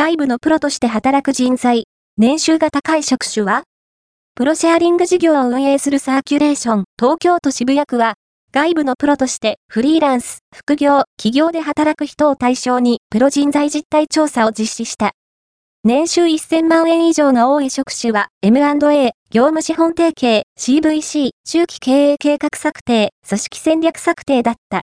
外部のプロとして働く人材、年収が高い職種は？プロシェアリング事業を運営するサーキュレーション東京都渋谷区は、外部のプロとしてフリーランス、副業、企業で働く人を対象にプロ人材実態調査を実施した。年収1000万円以上が多い職種は M&A、業務資本提携、CVC、中期経営計画策定、組織戦略策定だった。